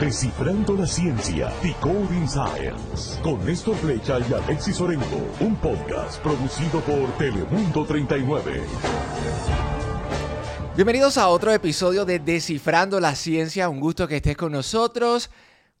Descifrando la ciencia, Decoding Science, con Néstor Flecha y Alexis Orengo, un podcast producido por Telemundo 39. Bienvenidos a otro episodio de Descifrando la Ciencia, un gusto que estés con nosotros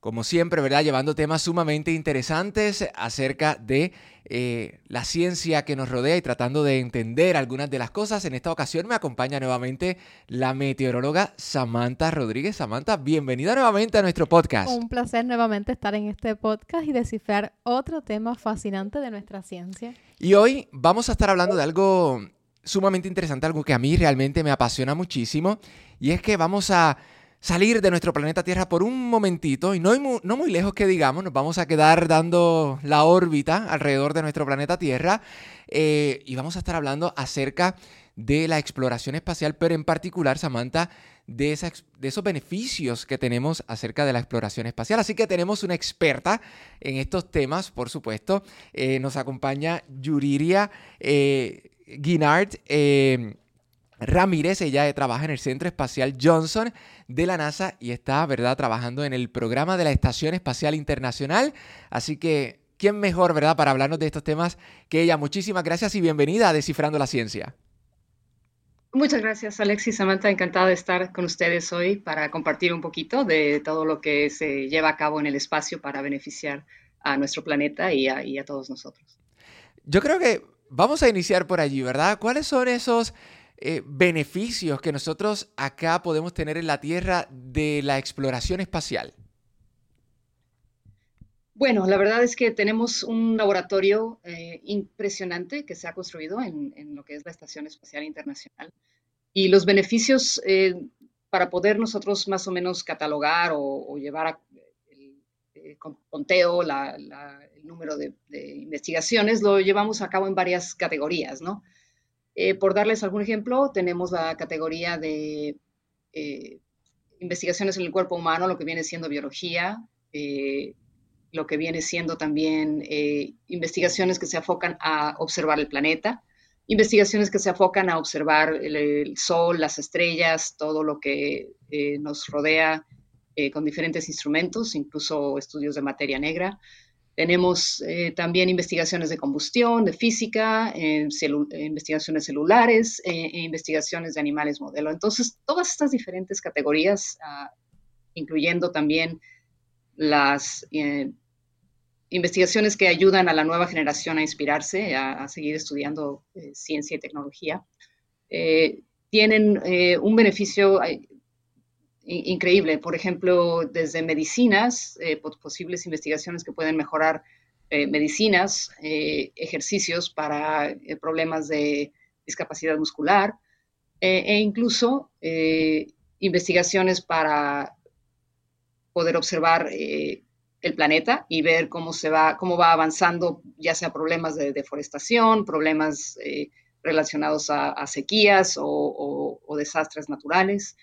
como siempre, ¿verdad? Llevando temas sumamente interesantes acerca de eh, la ciencia que nos rodea y tratando de entender algunas de las cosas. En esta ocasión me acompaña nuevamente la meteoróloga Samantha Rodríguez. Samantha, bienvenida nuevamente a nuestro podcast. Un placer nuevamente estar en este podcast y descifrar otro tema fascinante de nuestra ciencia. Y hoy vamos a estar hablando de algo sumamente interesante, algo que a mí realmente me apasiona muchísimo, y es que vamos a salir de nuestro planeta Tierra por un momentito y no muy, no muy lejos que digamos, nos vamos a quedar dando la órbita alrededor de nuestro planeta Tierra eh, y vamos a estar hablando acerca de la exploración espacial, pero en particular, Samantha, de, de esos beneficios que tenemos acerca de la exploración espacial. Así que tenemos una experta en estos temas, por supuesto. Eh, nos acompaña Yuriria eh, Guinard. Ramírez, ella trabaja en el Centro Espacial Johnson de la NASA y está, ¿verdad?, trabajando en el programa de la Estación Espacial Internacional. Así que, ¿quién mejor, ¿verdad?, para hablarnos de estos temas que ella. Muchísimas gracias y bienvenida a Descifrando la Ciencia. Muchas gracias, Alexis. Samantha, encantada de estar con ustedes hoy para compartir un poquito de todo lo que se lleva a cabo en el espacio para beneficiar a nuestro planeta y a, y a todos nosotros. Yo creo que vamos a iniciar por allí, ¿verdad? ¿Cuáles son esos eh, beneficios que nosotros acá podemos tener en la Tierra de la exploración espacial? Bueno, la verdad es que tenemos un laboratorio eh, impresionante que se ha construido en, lo que es la Estación Espacial Internacional. Y los beneficios eh, para poder nosotros más o menos catalogar o, llevar a, el, conteo, el número de, investigaciones, lo llevamos a cabo en varias categorías, ¿no? Eh, por darles algún ejemplo, tenemos la categoría de eh, investigaciones en el cuerpo humano, lo que viene siendo biología, eh, lo que viene siendo también investigaciones que se enfocan a observar el planeta, investigaciones que se enfocan a observar el, sol, las estrellas, todo lo que nos rodea con diferentes instrumentos, incluso estudios de materia negra. Tenemos eh, también investigaciones de combustión, de física, investigaciones celulares e, e, investigaciones de animales modelo. Entonces, todas estas diferentes categorías, ah, incluyendo también las eh, investigaciones que ayudan a la nueva generación a inspirarse, a, seguir estudiando eh, ciencia y tecnología, tienen un beneficio increíble. Por ejemplo, desde medicinas, eh, posibles investigaciones que pueden mejorar eh, medicinas, eh, ejercicios para problemas de discapacidad muscular e incluso investigaciones para poder observar el planeta y ver cómo se va, cómo va avanzando, ya sea problemas de deforestación, problemas relacionados a, sequías o desastres naturales.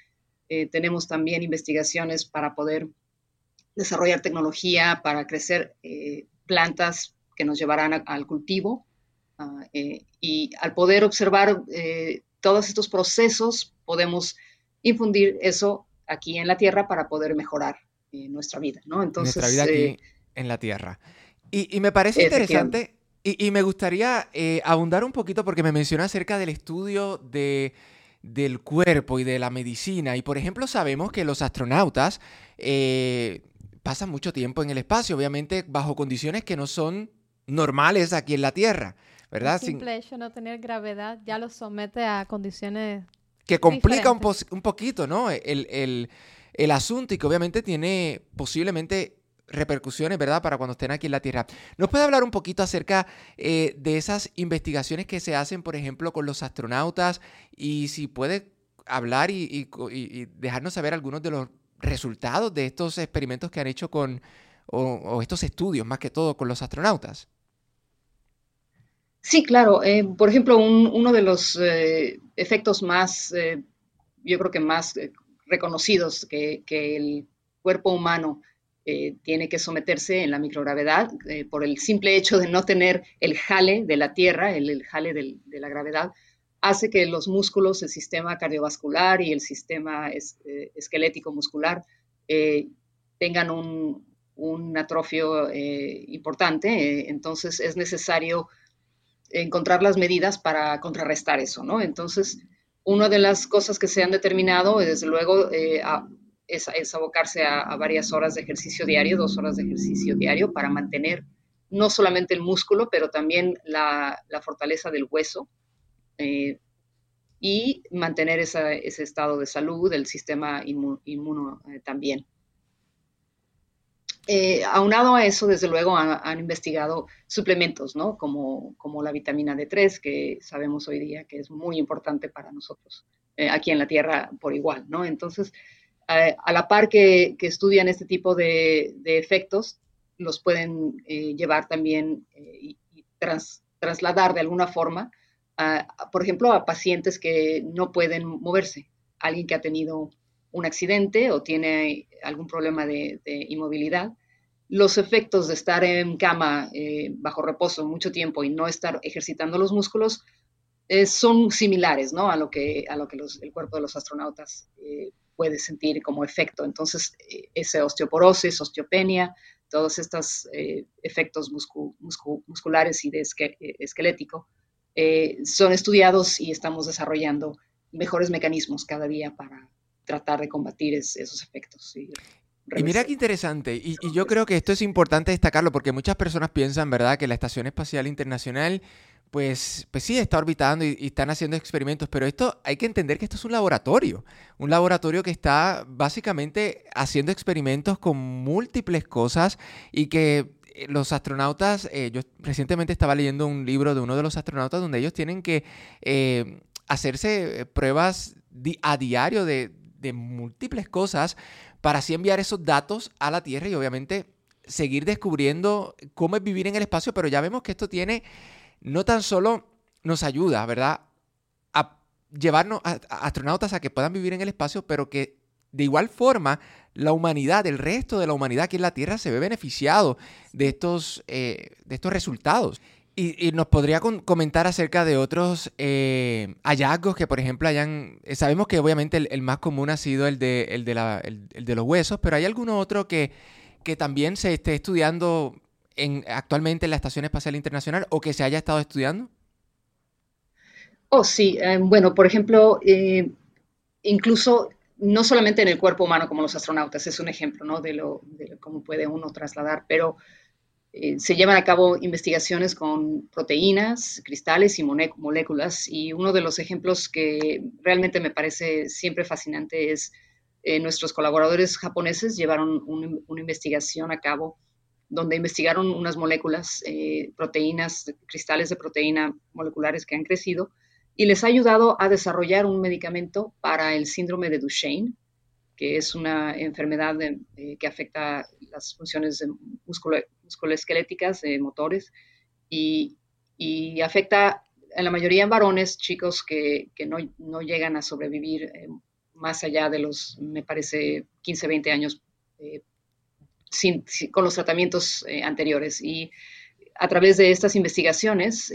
Eh, tenemos también investigaciones para poder desarrollar tecnología para crecer eh, plantas que nos llevarán al cultivo. Ah, eh, y al poder observar todos estos procesos, podemos infundir eso aquí en la Tierra para poder mejorar nuestra vida, ¿no? Entonces, nuestra vida aquí en la Tierra. Y, me parece interesante y, y, me gustaría abundar un poquito porque me menciona acerca del estudio de del cuerpo y de la medicina. Y por ejemplo, sabemos que los astronautas eh, pasan mucho tiempo en el espacio, obviamente bajo condiciones que no son normales aquí en la Tierra, ¿verdad? El simple hecho de no tener gravedad ya los somete a condiciones que complica un, un, poquito, ¿no? El, el, el asunto y que obviamente tiene posiblemente repercusiones, ¿verdad? Para cuando estén aquí en la Tierra. ¿Nos puede hablar un poquito acerca eh, de esas investigaciones que se hacen, por ejemplo, con los astronautas? Y si puede hablar y, dejarnos saber algunos de los resultados de estos experimentos que han hecho con, o, estos estudios, más que todo, con los astronautas. Sí, claro. Eh, por ejemplo, uno de los eh, efectos más, yo creo que más reconocidos que el cuerpo humano eh, tiene que someterse en la microgravedad eh, por el simple hecho de no tener el jale de la Tierra, el, jale de la gravedad, hace que los músculos, el sistema cardiovascular y el sistema eh, esquelético muscular tengan un, un atrofio importante, entonces es necesario encontrar las medidas para contrarrestar eso, ¿no? Entonces, una de las cosas que se han determinado, desde luego, eh, es, abocarse a, varias horas de ejercicio diario, dos horas de ejercicio diario, para mantener no solamente el músculo, pero también la, fortaleza del hueso y mantener ese estado de salud del sistema inmuno también. Eh, aunado a eso, desde luego, han, investigado suplementos, ¿no? Como, como, la vitamina D3, que sabemos hoy día que es muy importante para nosotros eh, aquí en la Tierra por igual, ¿no? Entonces, eh, a la par que, estudian este tipo de, efectos, los pueden llevar también y, trasladar de alguna forma, por ejemplo, a pacientes que no pueden moverse, alguien que ha tenido un accidente o tiene algún problema de, inmovilidad, los efectos de estar en cama eh, bajo reposo mucho tiempo y no estar ejercitando los músculos eh, son similares ¿no? a lo que, a lo que el cuerpo de los astronautas eh, puede sentir como efecto. Entonces, ese osteoporosis, osteopenia, todos estos efectos musculares y de esquelético son estudiados y estamos desarrollando mejores mecanismos cada día para, tratar de combatir esos efectos. Y, mira qué interesante, y, yo creo que esto es importante destacarlo porque muchas personas piensan, ¿verdad?, que la Estación Espacial Internacional, pues, pues sí, está orbitando y, están haciendo experimentos, pero esto hay que entender que esto es un laboratorio, un laboratorio que está básicamente haciendo experimentos con múltiples cosas y que eh, los astronautas, eh, yo recientemente estaba leyendo un libro de uno de los astronautas donde ellos tienen que eh, hacerse pruebas a diario de, de múltiples cosas para así enviar esos datos a la Tierra y obviamente seguir descubriendo cómo es vivir en el espacio, pero ya vemos que esto tiene, no tan solo nos ayuda, ¿verdad? A llevarnos a, astronautas a que puedan vivir en el espacio, pero que de igual forma la humanidad, el resto de la humanidad aquí en la Tierra se ve beneficiado de estos, eh, de estos resultados. Y, nos podría comentar acerca de otros eh, hallazgos que, por ejemplo, hayan... Eh, sabemos que obviamente el, más común ha sido el de, el de, los huesos, pero ¿hay alguno otro que, que también se esté estudiando en, actualmente en la Estación Espacial Internacional o que se haya estado estudiando? Oh, sí. Eh, bueno, por ejemplo, incluso no solamente en el cuerpo humano como los astronautas, es un ejemplo ¿no? de, lo, de cómo puede uno trasladar, pero eh, se llevan a cabo investigaciones con proteínas, cristales y moléculas y uno de los ejemplos que realmente me parece siempre fascinante es eh, nuestros colaboradores japoneses llevaron una investigación a cabo donde investigaron unas moléculas, eh, proteínas, cristales de proteína moleculares que han crecido y les ha ayudado a desarrollar un medicamento para el síndrome de Duchenne, que es una enfermedad que afecta las funciones musculoesqueléticas, de motores, y, afecta en la mayoría en varones, chicos que, no, llegan a sobrevivir eh, más allá de los, me parece, 15, 20 años eh, sin, con los tratamientos eh, anteriores. Y a través de estas investigaciones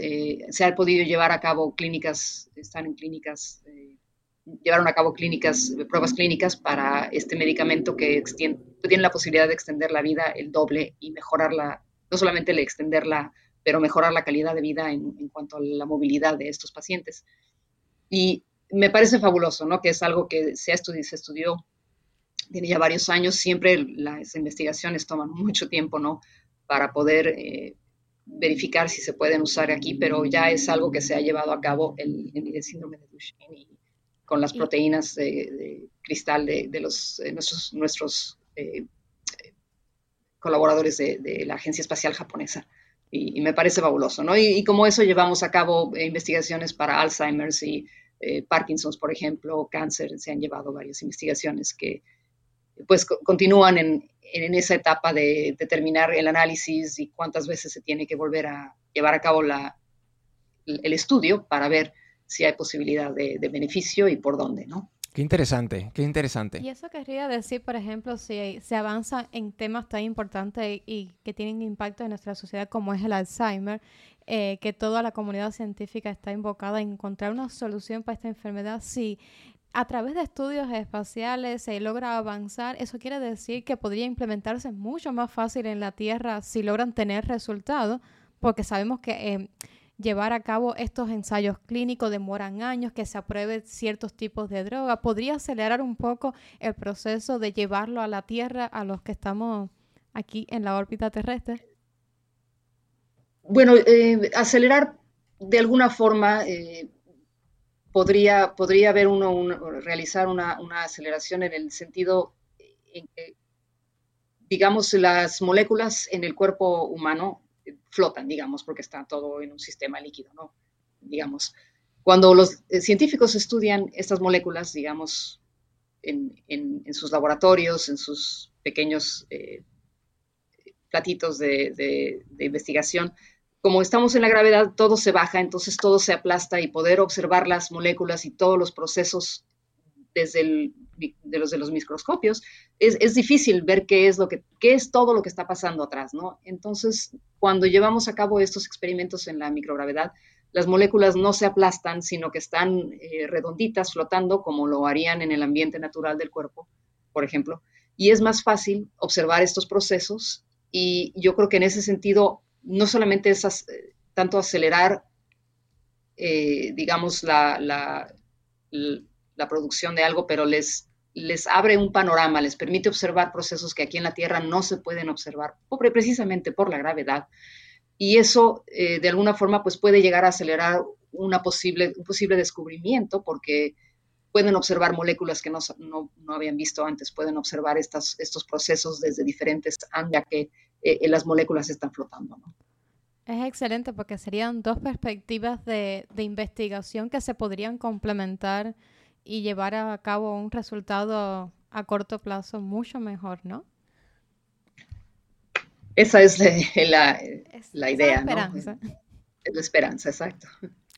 se ha podido llevar a cabo clínicas, están en clínicas llevaron a cabo clínicas, pruebas clínicas para este medicamento que tiene la posibilidad de extender la vida el doble y mejorarla, no solamente le extenderla, pero mejorar la calidad de vida en, cuanto a la movilidad de estos pacientes. Y me parece fabuloso, ¿no? Que es algo que se, estudió, se estudió, tiene ya varios años, siempre las investigaciones toman mucho tiempo, ¿no? Para poder eh, verificar si se pueden usar aquí, pero ya es algo que se ha llevado a cabo el, el síndrome de Duchenne con las proteínas de, cristal de, los, nuestros, nuestros eh, colaboradores de, la Agencia Espacial Japonesa. Y, me parece fabuloso, ¿no? Y, como eso llevamos a cabo eh, investigaciones para Alzheimer's y eh, Parkinson's, por ejemplo, cáncer, se han llevado varias investigaciones que pues continúan en, en esa etapa de determinar el análisis y cuántas veces se tiene que volver a llevar a cabo la, el estudio para ver si hay posibilidad de, beneficio y por dónde, ¿no? Qué interesante, qué interesante. Y eso querría decir, por ejemplo, si se avanza en temas tan importantes y que tienen impacto en nuestra sociedad como es el Alzheimer, eh, que toda la comunidad científica está invocada a encontrar una solución para esta enfermedad, si a través de estudios espaciales se logra avanzar, eso quiere decir que podría implementarse mucho más fácil en la Tierra si logran tener resultados, porque sabemos que em, llevar a cabo estos ensayos clínicos demoran años, que se aprueben ciertos tipos de droga. ¿Podría acelerar un poco el proceso de llevarlo a la Tierra a los que estamos aquí en la órbita terrestre? Bueno, eh, acelerar de alguna forma eh, podría, podría haber uno, realizar una, aceleración en el sentido en que, digamos, las moléculas en el cuerpo humano flotan, digamos, porque está todo en un sistema líquido, ¿no? Digamos, cuando los eh, científicos estudian estas moléculas, digamos, en, sus laboratorios, en sus pequeños eh, platitos de, investigación, como estamos en la gravedad, todo se baja, entonces todo se aplasta y poder observar las moléculas y todos los procesos desde los de los microscopios, es, difícil ver qué es todo lo que está pasando atrás, ¿no? Entonces, cuando llevamos a cabo estos experimentos en la microgravedad, las moléculas no se aplastan, sino que están eh, redonditas, flotando, como lo harían en el ambiente natural del cuerpo, por ejemplo. Y es más fácil observar estos procesos y yo creo que en ese sentido, no solamente es eh, tanto acelerar, eh, digamos, la, la, producción de algo, pero les, les abre un panorama, les permite observar procesos que aquí en la Tierra no se pueden observar, precisamente por la gravedad. Y eso, eh, de alguna forma, pues puede llegar a acelerar una posible, un posible descubrimiento, porque pueden observar moléculas que no, no, no habían visto antes, pueden observar estas, estos procesos desde diferentes ángulos que eh, las moléculas están flotando. Es excelente porque serían dos perspectivas de, de investigación que se podrían complementar y llevar a cabo un resultado a corto plazo mucho mejor, ¿no? Esa es la, la, idea, ¿no? esperanza. Es la esperanza, exacto.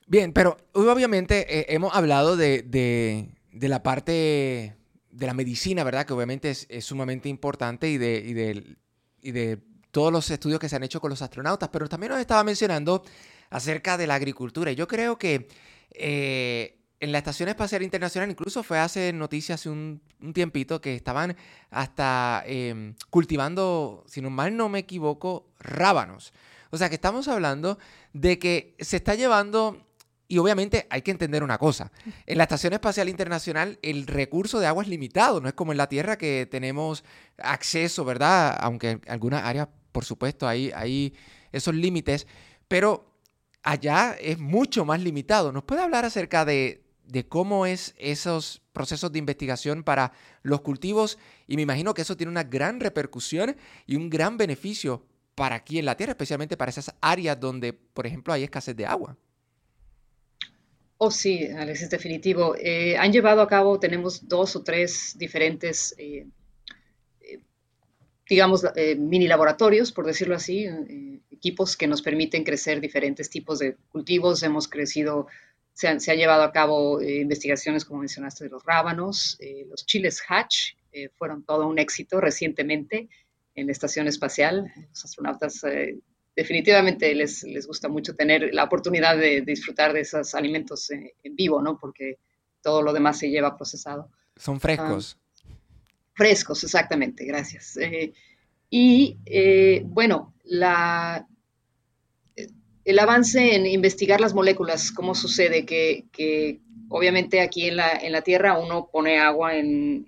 Bien, pero obviamente eh, hemos hablado de, de, la parte de la medicina, ¿verdad? Que obviamente es, sumamente importante y de, y de, y de todos los estudios que se han hecho con los astronautas, pero también nos estaba mencionando acerca de la agricultura. Y yo creo que eh, en la Estación Espacial Internacional, incluso fue hace noticias hace un, tiempito que estaban hasta em, cultivando, si no mal no me equivoco, rábanos. O sea que estamos hablando de que se está llevando, y obviamente hay que entender una cosa, en la Estación Espacial Internacional el recurso de agua es limitado, no es como en la Tierra que tenemos acceso, ¿verdad? Aunque en algunas áreas, por supuesto, hay, esos límites, pero allá es mucho más limitado. ¿Nos puede hablar acerca de, cómo es esos procesos de investigación para los cultivos y me imagino que eso tiene una gran repercusión y un gran beneficio para aquí en la Tierra, especialmente para esas áreas donde, por ejemplo, hay escasez de agua. Oh, sí, Alex, es definitivo. Eh, han llevado a cabo, tenemos dos o tres diferentes, eh, digamos, mini laboratorios, por decirlo así, equipos que nos permiten crecer diferentes tipos de cultivos. Hemos crecido se han, llevado a cabo eh, investigaciones, como mencionaste, de los rábanos. Eh, los chiles Hatch eh, fueron todo un éxito recientemente en la estación espacial. Los astronautas definitivamente les, les gusta mucho tener la oportunidad de, disfrutar de esos alimentos en vivo, ¿no? Porque todo lo demás se lleva procesado. Son frescos. Ah, frescos, exactamente, gracias. y bueno, la, el avance en investigar las moléculas, cómo sucede que, obviamente aquí en la, en la, Tierra uno pone agua en,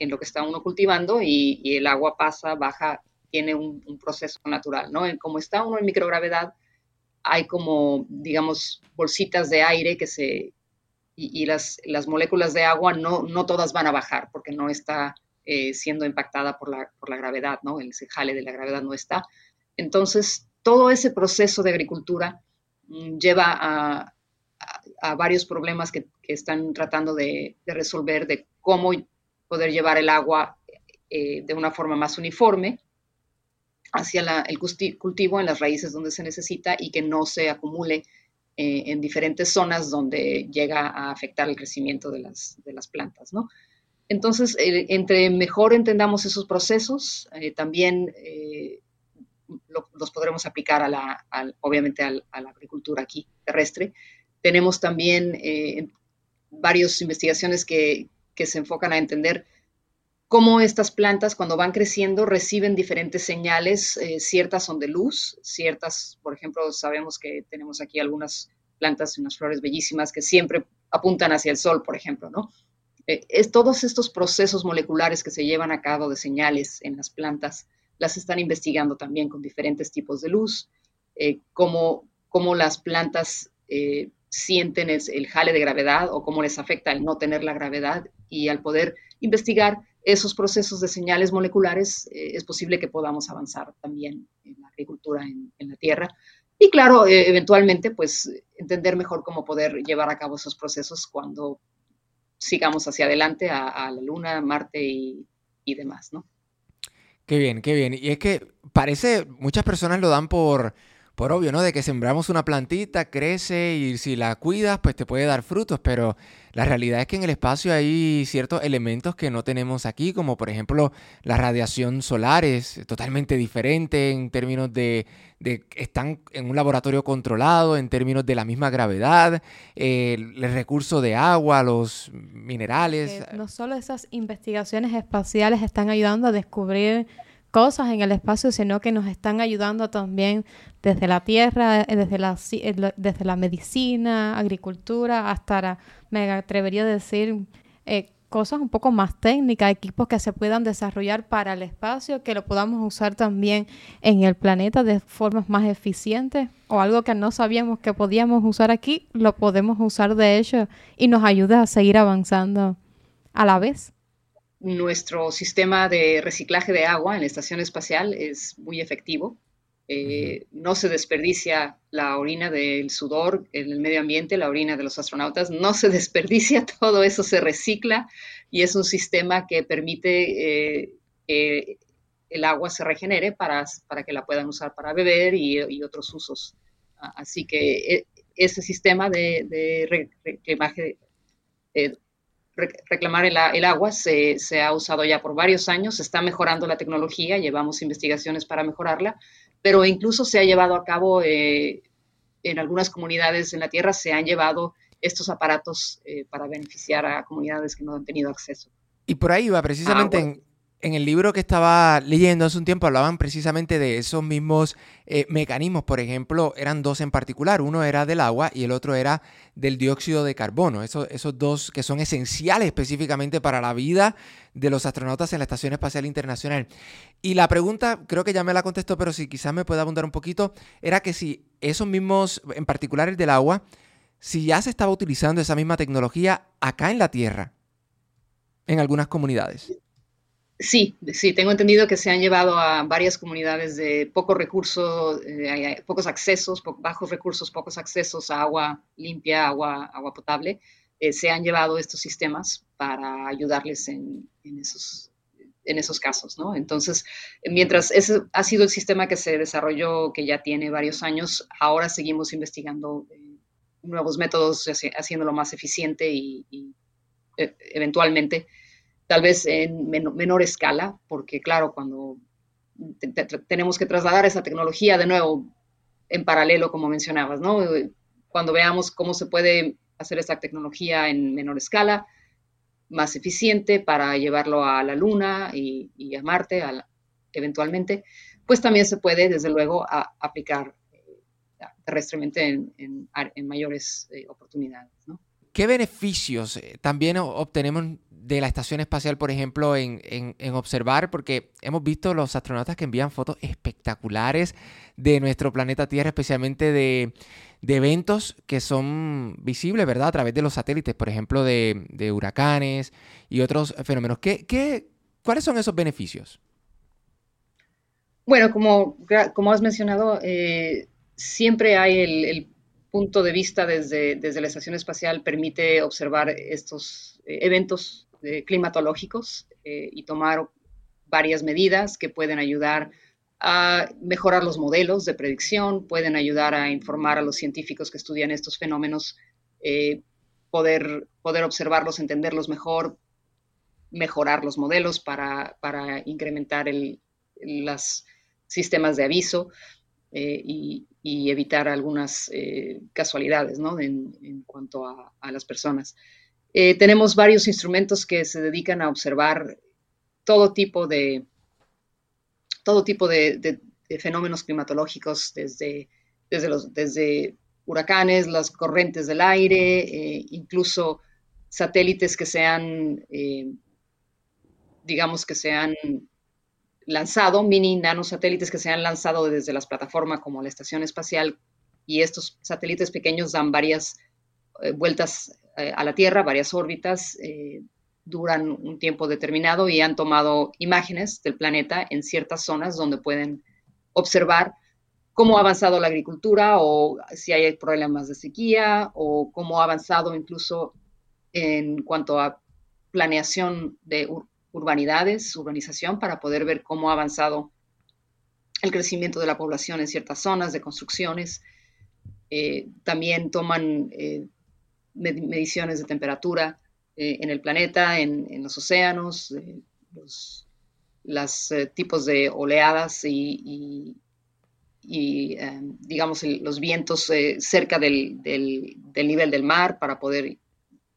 lo que está uno cultivando y, el agua pasa, baja, tiene un, proceso natural, ¿no? Como está uno en microgravedad, hay como, digamos, bolsitas de aire que se... Y, las, las, moléculas de agua no, no todas van a bajar porque no está eh, siendo impactada por la, por la gravedad, ¿no? El jale de la gravedad no está. Entonces, todo ese proceso de agricultura mm, lleva a, varios problemas que, están tratando de, resolver, de cómo poder llevar el agua eh, de una forma más uniforme hacia el cultivo en las raíces donde se necesita y que no se acumule eh, en diferentes zonas donde llega a afectar el crecimiento de las, plantas, Entonces, entre mejor entendamos esos procesos, eh, también los podremos aplicar a la, obviamente a la agricultura aquí terrestre. Tenemos también, eh, varias investigaciones que, que se enfocan a entender cómo estas plantas cuando van creciendo reciben diferentes señales, eh, ciertas son de luz, ciertas, por ejemplo, sabemos que tenemos aquí algunas plantas, unas flores bellísimas que siempre apuntan hacia el sol, por ejemplo, ¿no? Eh, es, todos estos procesos moleculares que se llevan a cabo de señales en las plantas, las están investigando también con diferentes tipos de luz, eh, cómo, cómo, las plantas sienten el jale de gravedad o cómo les afecta el no tener la gravedad y al poder investigar esos procesos de señales moleculares, eh, es posible que podamos avanzar también en la agricultura en, la Tierra. Y claro, eh, eventualmente, pues entender mejor cómo poder llevar a cabo esos procesos cuando sigamos hacia adelante a, la Luna, Marte y, y demás, ¿no? Qué bien, qué bien. Y es que parece, muchas personas lo dan por por obvio, ¿no? De que sembramos una plantita, crece y si la cuidas, pues te puede dar frutos, pero la realidad es que en el espacio hay ciertos elementos que no tenemos aquí, como por ejemplo la radiación solar es totalmente diferente en términos de, de están en un laboratorio controlado, en términos de la misma gravedad, el, recurso de agua, los minerales. no solo esas investigaciones espaciales están ayudando a descubrir cosas en el espacio, sino que nos están ayudando también desde la tierra, eh, desde la, eh, desde la medicina, agricultura, hasta, me atrevería a decir, eh, cosas un poco más técnicas, equipos que se puedan desarrollar para el espacio, que lo podamos usar también en el planeta de formas más eficientes o algo que no sabíamos que podíamos usar aquí, lo podemos usar de hecho y nos ayuda a seguir avanzando a la vez nuestro sistema de reciclaje de agua en la estación espacial es muy efectivo. Eh, no se desperdicia la orina del sudor en el medio ambiente, la orina de los astronautas, no se desperdicia, todo eso se recicla y es un sistema que permite eh, que el agua se regenere para, para, que la puedan usar para beber y, otros usos. Así que e, ese sistema de, de reciclaje eh, reclamar el, agua se, ha usado ya por varios años, se está mejorando la tecnología, llevamos investigaciones para mejorarla, pero incluso se ha llevado a cabo eh, en algunas comunidades en la Tierra, se han llevado estos aparatos eh, para beneficiar a comunidades que no han tenido acceso. Y por ahí va precisamente en, en el libro que estaba leyendo hace un tiempo hablaban precisamente de esos mismos eh, mecanismos. Por ejemplo, eran dos en particular. Uno era del agua y el otro era del dióxido de carbono. Esos, esos dos que son esenciales específicamente para la vida de los astronautas en la Estación Espacial Internacional. Y la pregunta, creo que ya me la contestó, pero si quizás me puede abundar un poquito, era que si esos mismos, en particular el del agua, si ya se estaba utilizando esa misma tecnología acá en la Tierra, en algunas comunidades. Sí, sí, tengo entendido que se han llevado a varias comunidades de pocos recursos, eh, pocos accesos, bajos recursos, pocos accesos a agua limpia, agua, agua potable. Eh, se han llevado estos sistemas para ayudarles en, esos, en esos casos, ¿no? Entonces, mientras ese ha sido el sistema que se desarrolló, que ya tiene varios años, ahora seguimos investigando eh, nuevos métodos, haciéndolo más eficiente y eventualmente tal vez en menor, escala, porque claro, cuando tenemos que trasladar esa tecnología de nuevo en paralelo, como mencionabas, ¿no? Cuando veamos cómo se puede hacer esta tecnología en menor escala, más eficiente para llevarlo a la Luna y, a Marte eventualmente, pues también se puede, desde luego, aplicar eh, terrestremente en, mayores eh, oportunidades. ¿no? ¿Qué beneficios eh, también obtenemos de la estación espacial, por ejemplo, en, observar, porque hemos visto los astronautas que envían fotos espectaculares de nuestro planeta Tierra, especialmente de, eventos que son visibles, ¿verdad? A través de los satélites, por ejemplo, de, huracanes y otros fenómenos. ¿Qué, cuáles son esos beneficios? Bueno, como, como has mencionado, eh, siempre hay el, punto de vista desde, desde la estación espacial permite observar estos eh, eventos climatológicos eh, y tomar varias medidas que pueden ayudar a mejorar los modelos de predicción, pueden ayudar a informar a los científicos que estudian estos fenómenos, eh, poder, poder observarlos, entenderlos mejor, mejorar los modelos para, para incrementar los sistemas de aviso eh, y, evitar algunas casualidades ¿no? en, cuanto a, las personas. Eh, tenemos varios instrumentos que se dedican a observar todo tipo de, todo tipo de, fenómenos climatológicos, desde, desde, desde huracanes, las corrientes del aire, eh, incluso satélites que se han, eh, digamos que se han lanzado, mini nanosatélites que se han lanzado desde las plataformas como la Estación Espacial y estos satélites pequeños dan varias eh, vueltas a la Tierra, varias órbitas, duran un tiempo determinado y han tomado imágenes del planeta en ciertas zonas donde pueden observar cómo ha avanzado la agricultura o si hay problemas de sequía o cómo ha avanzado incluso en cuanto a planeación de urbanidades, urbanización, para poder ver cómo ha avanzado el crecimiento de la población en ciertas zonas de construcciones. Eh, también toman eh, mediciones de temperatura eh, en el planeta, en, los océanos, los tipos de oleadas y, em, digamos los vientos cerca del, nivel del mar para poder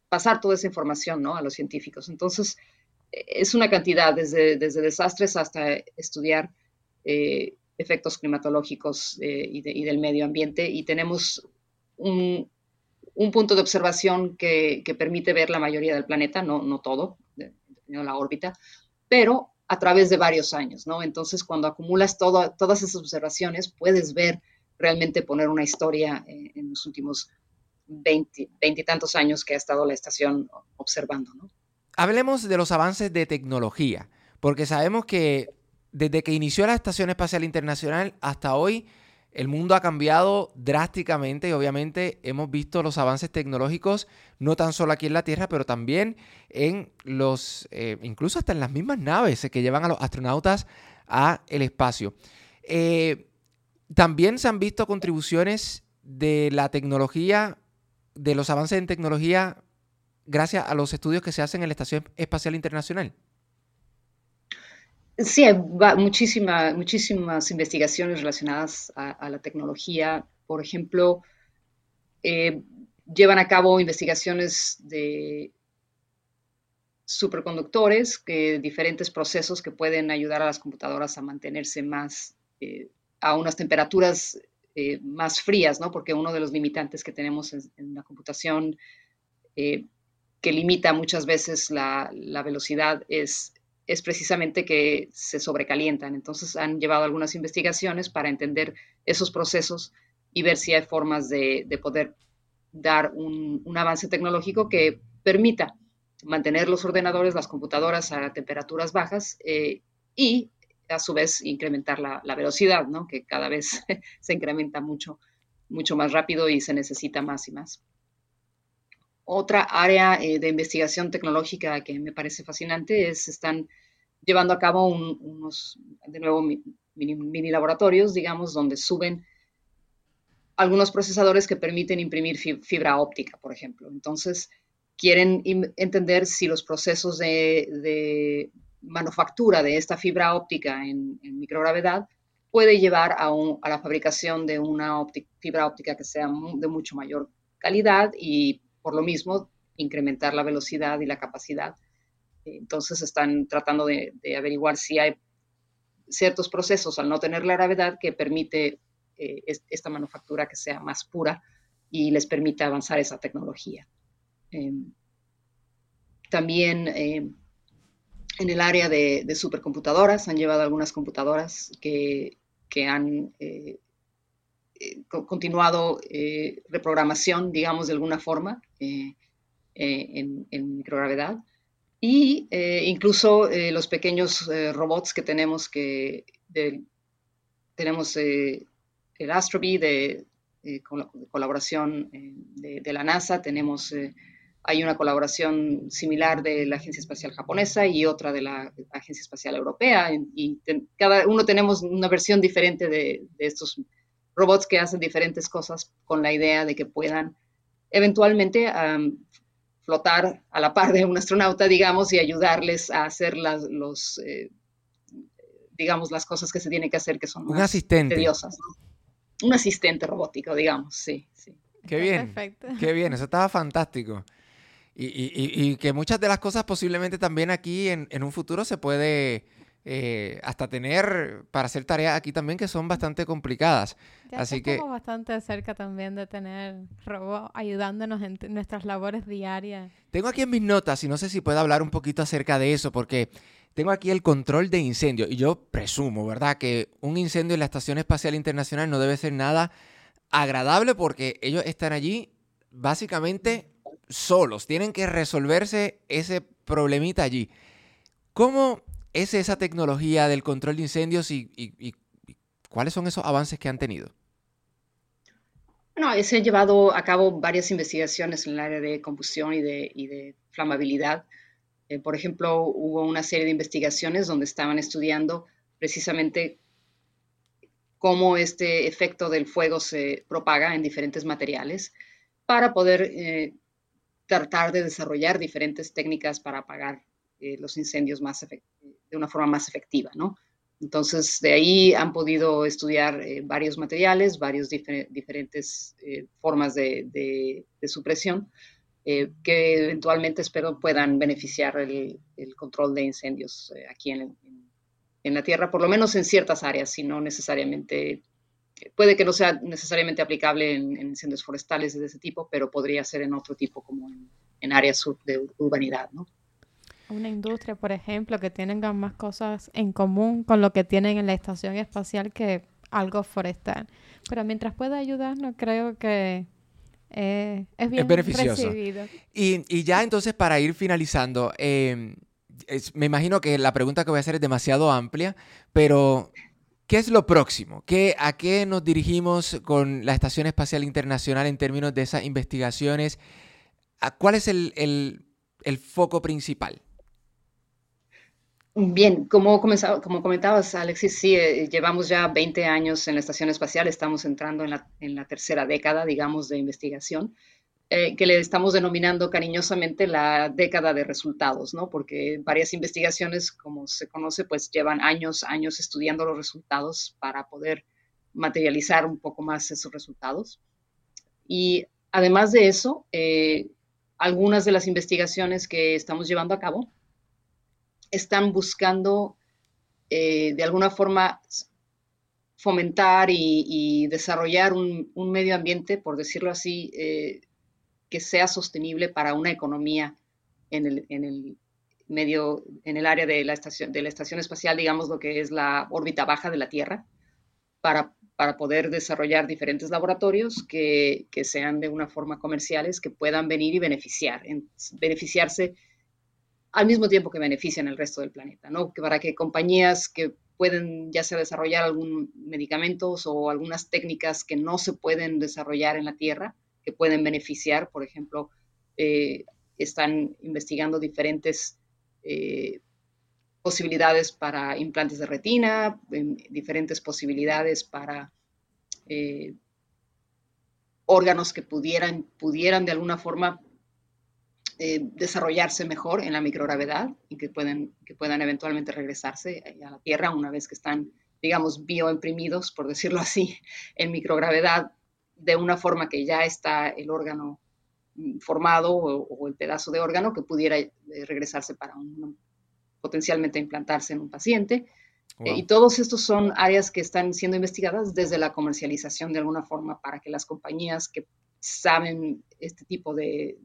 pasar toda esa información ¿no? a los científicos. Entonces, es una cantidad, desde, desde desastres hasta estudiar eh, efectos climatológicos eh, y, del medio ambiente y tenemos un, punto de observación que, permite ver la mayoría del planeta, no, no todo, dependiendo de la órbita, pero a través de varios años, ¿no? Entonces, cuando acumulas todas esas observaciones, puedes ver realmente poner una historia eh, en los últimos 20, y tantos años que ha estado la estación observando, ¿no? Hablemos de los avances de tecnología, porque sabemos que desde que inició la Estación Espacial Internacional hasta hoy, el mundo ha cambiado drásticamente y obviamente hemos visto los avances tecnológicos no tan solo aquí en la Tierra, pero también en los, eh, incluso hasta en las mismas naves que llevan a los astronautas a el espacio. Eh, también se han visto contribuciones de la tecnología, de los avances en tecnología, gracias a los estudios que se hacen en la Estación Espacial Internacional. Sí, hay muchísimas investigaciones relacionadas a, la tecnología. Por ejemplo, eh, llevan a cabo investigaciones de superconductores, que, diferentes procesos que pueden ayudar a las computadoras a mantenerse más eh, a unas temperaturas eh, más frías, ¿no? Porque uno de los limitantes que tenemos en, la computación que limita muchas veces la, la velocidad es es precisamente que se sobrecalientan. Entonces han llevado algunas investigaciones para entender esos procesos y ver si hay formas de, poder dar un, avance tecnológico que permita mantener los ordenadores, las computadoras a temperaturas bajas eh, y a su vez incrementar la, velocidad, ¿no? que cada vez se incrementa mucho, mucho más rápido y se necesita más y más. Otra área eh, de investigación tecnológica que me parece fascinante es, están llevando a cabo unos, de nuevo, mini, laboratorios, digamos, donde suben algunos procesadores que permiten imprimir fibra óptica, por ejemplo. Entonces, quieren entender si los procesos de, manufactura de esta fibra óptica en, microgravedad puede llevar a, a, la fabricación de una fibra óptica que sea de mucho mayor calidad y por lo mismo incrementar la velocidad y la capacidad. Entonces están tratando de, averiguar si hay ciertos procesos al no tener la gravedad que permite eh, esta manufactura que sea más pura y les permite avanzar esa tecnología. Em, también em, en el área de, supercomputadoras han llevado algunas computadoras que, han eh, continuado eh, reprogramación, digamos, de alguna forma eh, en, microgravedad. Y incluso los pequeños robots que tenemos, que tenemos el Astrobee de, colaboración de, la NASA, tenemos, hay una colaboración similar de la Agencia Espacial Japonesa y otra de la Agencia Espacial Europea, y cada uno tenemos una versión diferente de, de estos robots que hacen diferentes cosas con la idea de que puedan eventualmente flotar a la par de un astronauta, digamos, y ayudarles a hacer las, los, eh, digamos, las cosas que se tienen que hacer, que son un asistente. tediosas. Un asistente robótico, digamos, sí, sí. Qué bien. Perfecto. Qué bien, eso estaba fantástico. Y, que muchas de las cosas posiblemente también aquí en, un futuro se puede eh, hasta tener para hacer tareas aquí también que son bastante complicadas. Así que estamos bastante cerca también de tener robots ayudándonos en nuestras labores diarias. Tengo aquí en mis notas y no sé si puedo hablar un poquito acerca de eso porque tengo aquí el control de incendio y yo presumo, ¿verdad? Que un incendio en la Estación Espacial Internacional no debe ser nada agradable porque ellos están allí básicamente solos, tienen que resolverse ese problemita allí. ¿Cómo es esa tecnología del control de incendios y, cuáles son esos avances que han tenido? Bueno, se han llevado a cabo varias investigaciones en el área de combustión y de, flamabilidad. Eh, por ejemplo, hubo una serie de investigaciones donde estaban estudiando precisamente cómo este efecto del fuego se propaga en diferentes materiales para poder eh, tratar de desarrollar diferentes técnicas para apagar eh, los incendios más de una forma más efectiva, ¿no? Entonces, de ahí han podido estudiar eh, varios materiales, varias diferentes formas de, supresión, que eventualmente espero puedan beneficiar el, control de incendios aquí en, en, la Tierra, por lo menos en ciertas áreas, si no necesariamente puede que no sea necesariamente aplicable en, incendios forestales de ese tipo, pero podría ser en otro tipo, como en, áreas de urbanidad, ¿no? Una industria, por ejemplo, que tenga más cosas en común con lo que tienen en la estación espacial que algo forestal. Pero mientras pueda ayudarnos, creo que eh, es bien beneficioso. Y, ya entonces, para ir finalizando, eh, me imagino que la pregunta que voy a hacer es demasiado amplia, pero ¿Qué es lo próximo? ¿Qué, ¿A qué nos dirigimos con la Estación Espacial Internacional en términos de esas investigaciones? ¿Cuál es el, foco principal? Bien, como, como comentabas, Alexis, sí, eh, llevamos ya 20 años en la Estación Espacial, estamos entrando en la, en la tercera década, digamos, de investigación. Eh, que le estamos denominando cariñosamente la década de resultados, ¿no? Porque varias investigaciones, como se conoce, pues llevan años, años estudiando los resultados para poder materializar un poco más esos resultados. Y además de eso, eh, algunas de las investigaciones que estamos llevando a cabo están buscando eh, de alguna forma fomentar y, desarrollar un, medio ambiente, por decirlo así, que sea sostenible para una economía en el, medio, en el área de la, estación, de la estación espacial, digamos lo que es la órbita baja de la Tierra, para, para poder desarrollar diferentes laboratorios que, sean de una forma comerciales, que puedan venir y beneficiar, beneficiarse al mismo tiempo que benefician el resto del planeta, ¿no? Que para que compañías que pueden ya sea desarrollar algún medicamentos o algunas técnicas que no se pueden desarrollar en la Tierra, que pueden beneficiar. Por ejemplo, eh, están investigando diferentes eh, posibilidades para implantes de retina, diferentes posibilidades para eh, órganos que pudieran, pudieran de alguna forma desarrollarse mejor en la microgravedad y que, pueden, que puedan eventualmente regresarse a la Tierra una vez que están, digamos, bioimprimidos, por decirlo así, en microgravedad de una forma que ya está el órgano mm, formado o, el pedazo de órgano que pudiera eh, regresarse para un, potencialmente implantarse en un paciente. Eh, y todos estos son áreas que están siendo investigadas desde la comercialización de alguna forma para que las compañías que saben este tipo de,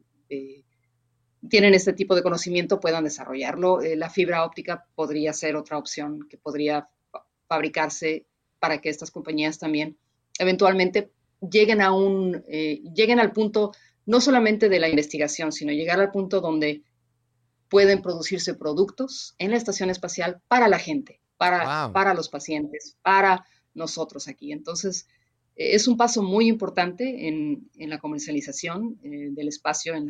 tienen este tipo de conocimiento puedan desarrollarlo. Eh, la fibra óptica podría ser otra opción que podría fabricarse para que estas compañías también eventualmente lleguen a un, eh, lleguen al punto no solamente de la investigación, sino llegar al punto donde pueden producirse productos en la estación espacial para la gente, para, para los pacientes, para nosotros aquí. Entonces, es un paso muy importante en, en la comercialización eh, del espacio en,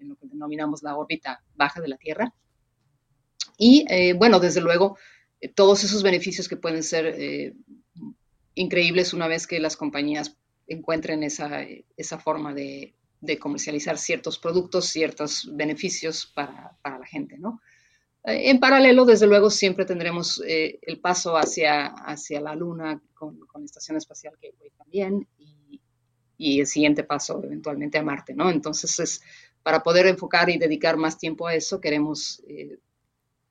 lo que denominamos la órbita baja de la Tierra. Y bueno, desde luego, todos esos beneficios que pueden ser increíbles una vez que las compañías encuentren esa, esa forma de, comercializar ciertos productos, ciertos beneficios para, la gente, ¿no? Eh, en paralelo, desde luego, siempre tendremos eh, el paso hacia, hacia la Luna con, con la Estación Espacial Gateway también y, el siguiente paso eventualmente a Marte, ¿no? Entonces, es, para poder enfocar y dedicar más tiempo a eso, queremos eh,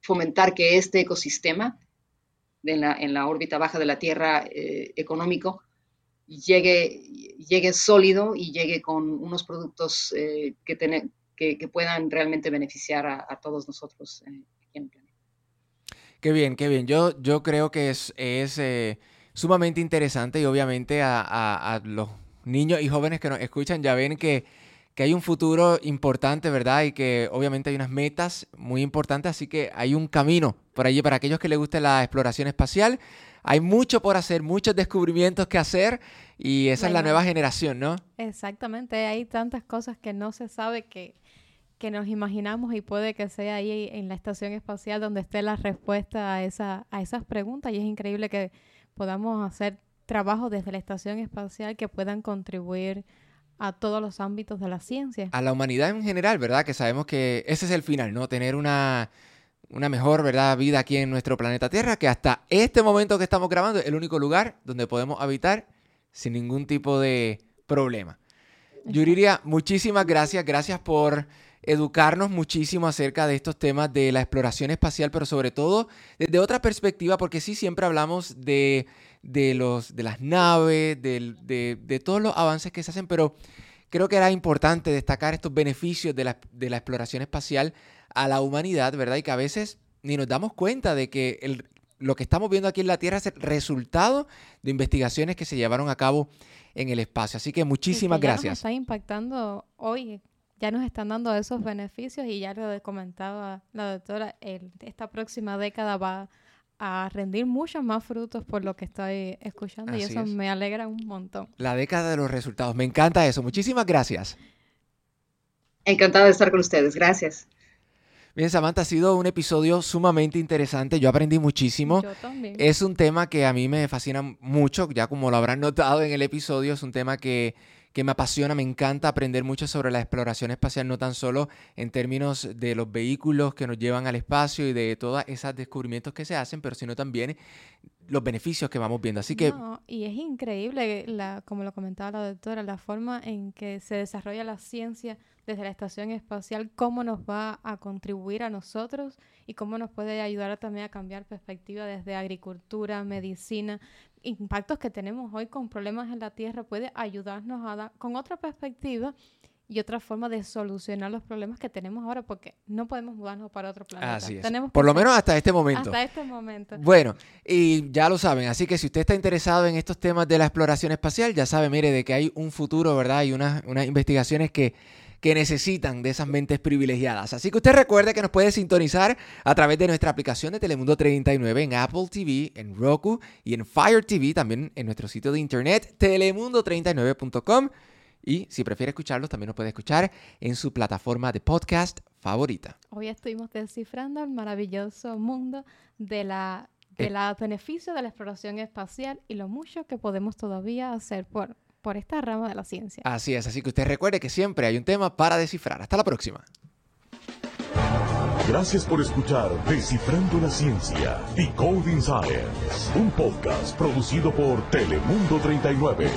fomentar que este ecosistema en la, en la órbita baja de la Tierra eh, económico llegue, llegue sólido y llegue con unos productos eh, que, que, puedan realmente beneficiar a, todos nosotros aquí en el planeta. Qué bien, qué bien. Yo, yo creo que es, es sumamente interesante y obviamente a, a los niños y jóvenes que nos escuchan ya ven que que hay un futuro importante, ¿verdad? Y que obviamente hay unas metas muy importantes, así que hay un camino por allí para aquellos que les guste la exploración espacial. Hay mucho por hacer, muchos descubrimientos que hacer y esa es la nueva generación, ¿no? Exactamente, hay tantas cosas que no se sabe que, que nos imaginamos y puede que sea ahí en la estación espacial donde esté la respuesta a, esa, a esas preguntas y es increíble que podamos hacer trabajo desde la estación espacial que puedan contribuir a todos los ámbitos de la ciencia. A la humanidad en general, ¿verdad? Que sabemos que ese es el final, ¿no? Tener una, una mejor, ¿verdad? Vida aquí en nuestro planeta Tierra, que hasta este momento que estamos grabando es el único lugar donde podemos habitar sin ningún tipo de problema. Yuriria, muchísimas gracias. Gracias por educarnos muchísimo acerca de estos temas de la exploración espacial, pero sobre todo desde otra perspectiva, porque sí siempre hablamos de de, los, de las naves, de, de, todos los avances que se hacen, pero creo que era importante destacar estos beneficios de la, de la exploración espacial a la humanidad, ¿verdad? Y que a veces ni nos damos cuenta de que el, lo que estamos viendo aquí en la Tierra es el resultado de investigaciones que se llevaron a cabo en el espacio. Así que muchísimas que gracias. Nos está impactando hoy, ya nos están dando esos beneficios y ya lo comentaba la doctora, esta próxima década va a rendir muchos más frutos por lo que estoy escuchando y eso me alegra un montón. La década de los resultados, me encanta eso. Muchísimas gracias. Encantada de estar con ustedes, gracias. Bien, Samantha, ha sido un episodio sumamente interesante. Yo aprendí muchísimo. Yo también. Es un tema que a mí me fascina mucho, ya como lo habrán notado en el episodio, es un tema que que me apasiona, me encanta aprender mucho sobre la exploración espacial, no tan solo en términos de los vehículos que nos llevan al espacio y de todos esos descubrimientos que se hacen, pero sino también los beneficios que vamos viendo. Así que... y es increíble, la, como lo comentaba la doctora, la forma en que se desarrolla la ciencia desde la estación espacial, cómo nos va a contribuir a nosotros y cómo nos puede ayudar también a cambiar perspectiva desde agricultura, medicina, impactos que tenemos hoy con problemas en la Tierra, puede ayudarnos a dar con otra perspectiva y otra forma de solucionar los problemas que tenemos ahora, porque no podemos mudarnos para otro planeta. Así es. Por lo menos hasta este momento. Hasta este momento. Bueno, y ya lo saben, así que si usted está interesado en estos temas de la exploración espacial, ya sabe, mire, de que hay un futuro, ¿verdad? Y unas, unas investigaciones que que necesitan de esas mentes privilegiadas. Así que usted recuerde que nos puede sintonizar a través de nuestra aplicación de Telemundo 39 en Apple TV, en Roku y en Fire TV, también en nuestro sitio de internet telemundo39.com. Y si prefiere escucharlos, también nos puede escuchar en su plataforma de podcast favorita. Hoy estuvimos descifrando el maravilloso mundo de la de eh. beneficio de la exploración espacial y lo mucho que podemos todavía hacer por por esta rama de la ciencia. Así es, así que usted recuerde que siempre hay un tema para descifrar. Hasta la próxima. Gracias por escuchar Descifrando la Ciencia, Decoding Science, un podcast producido por Telemundo 39.